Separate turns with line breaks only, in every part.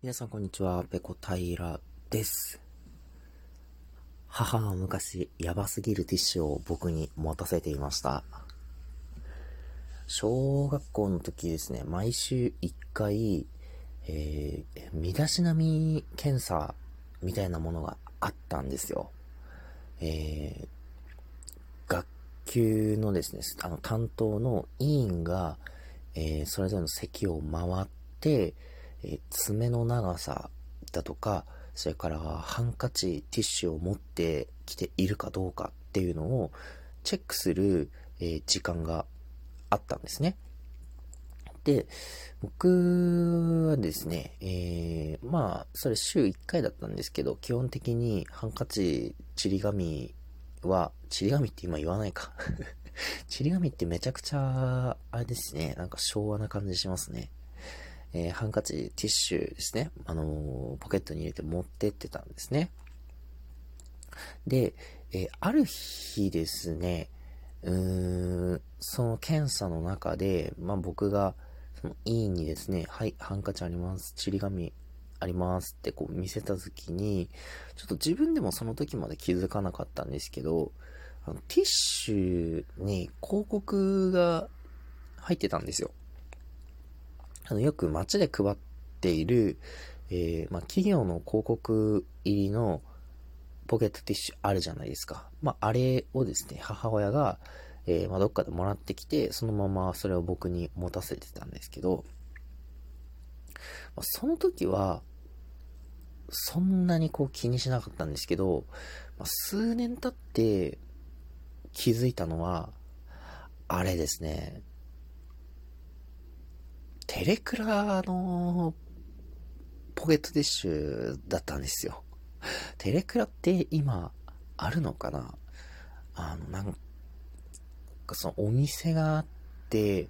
皆さんこんにちは、ペコ平です。母が昔、やばすぎるティッシュを僕に持たせていました。小学校の時ですね、毎週1回、えー、身だしなみ検査みたいなものがあったんですよ。えー、学級のですね、あの担当の委員が、えー、それぞれの席を回って、え爪の長さだとか、それからハンカチ、ティッシュを持ってきているかどうかっていうのをチェックする、え時間があったんですね。で、僕はですね、えー、まあ、それ週1回だったんですけど、基本的にハンカチ、ちり紙は、ちり紙って今言わないかちり紙ってめちゃくちゃ、あれですね、なんか昭和な感じしますね。えー、ハンカチ、ティッシュですね、あのー、ポケットに入れて持ってってたんですね。で、えー、ある日ですね、うーん、その検査の中で、まあ、僕が、その委員にですね、はい、ハンカチあります、ちり紙ありますってこう見せたときに、ちょっと自分でもその時まで気づかなかったんですけど、あのティッシュに広告が入ってたんですよ。あの、よく街で配っている、えー、まあ、企業の広告入りのポケットティッシュあるじゃないですか。まあ、あれをですね、母親が、えー、まあ、どっかでもらってきて、そのままそれを僕に持たせてたんですけど、まあ、その時は、そんなにこう気にしなかったんですけど、まあ、数年経って気づいたのは、あれですね、テレクラのポケットティッシュだったんですよ。テレクラって今あるのかな？あの、なんかそのお店があって、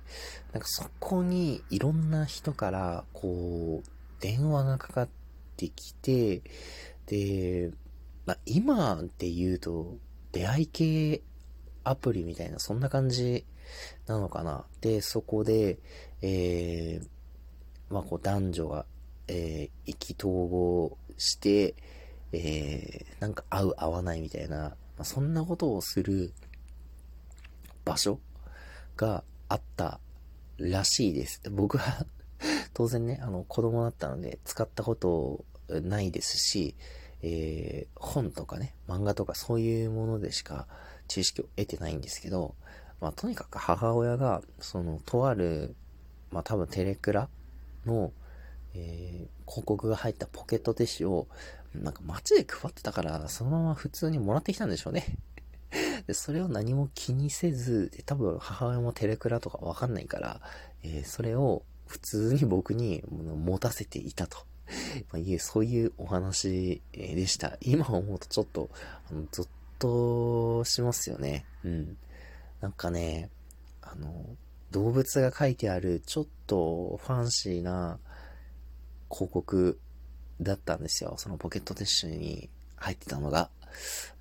なんかそこにいろんな人からこう電話がかかってきて、で、まあ、今で言うと出会い系アプリみたいなそんな感じなのかな？で、そこで、えー、まあ、こう男女が、えー、意気投合して、えー、なんか合う合わないみたいな、まあ、そんなことをする場所があったらしいです。僕は 当然ね、あの、子供だったので使ったことないですし、えー、本とかね、漫画とかそういうものでしか知識を得てないんですけど、まあ、とにかく母親が、その、とある、まあ、多分テレクラの、えー、広告が入ったポケットティッシュを、なんか街で配ってたから、そのまま普通にもらってきたんでしょうね。で、それを何も気にせず、で多分母親もテレクラとかわかんないから、えー、それを普通に僕に持たせていたと。まあ、いえ、そういうお話でした。今思うとちょっと、あの、ゾッとしますよね。うん。なんかね、あの、動物が書いてあるちょっとファンシーな広告だったんですよ。そのポケットティッシュに入ってたのが。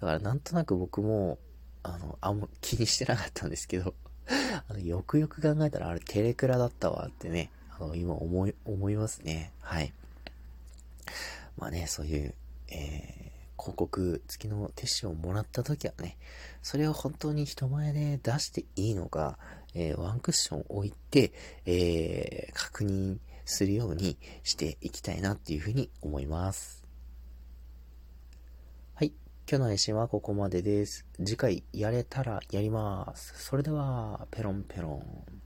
だからなんとなく僕も、あの、あんま気にしてなかったんですけど、あのよくよく考えたらあれテレクラだったわってね、あの、今思い、思いますね。はい。まあね、そういう、えー、広告付きのティッシュをもらった時はね、それを本当に人前で出していいのか、えー、ワンクッション置いて、えー、確認するようにしていきたいなっていうふうに思います。はい。今日の配信はここまでです。次回やれたらやります。それでは、ペロンペロン。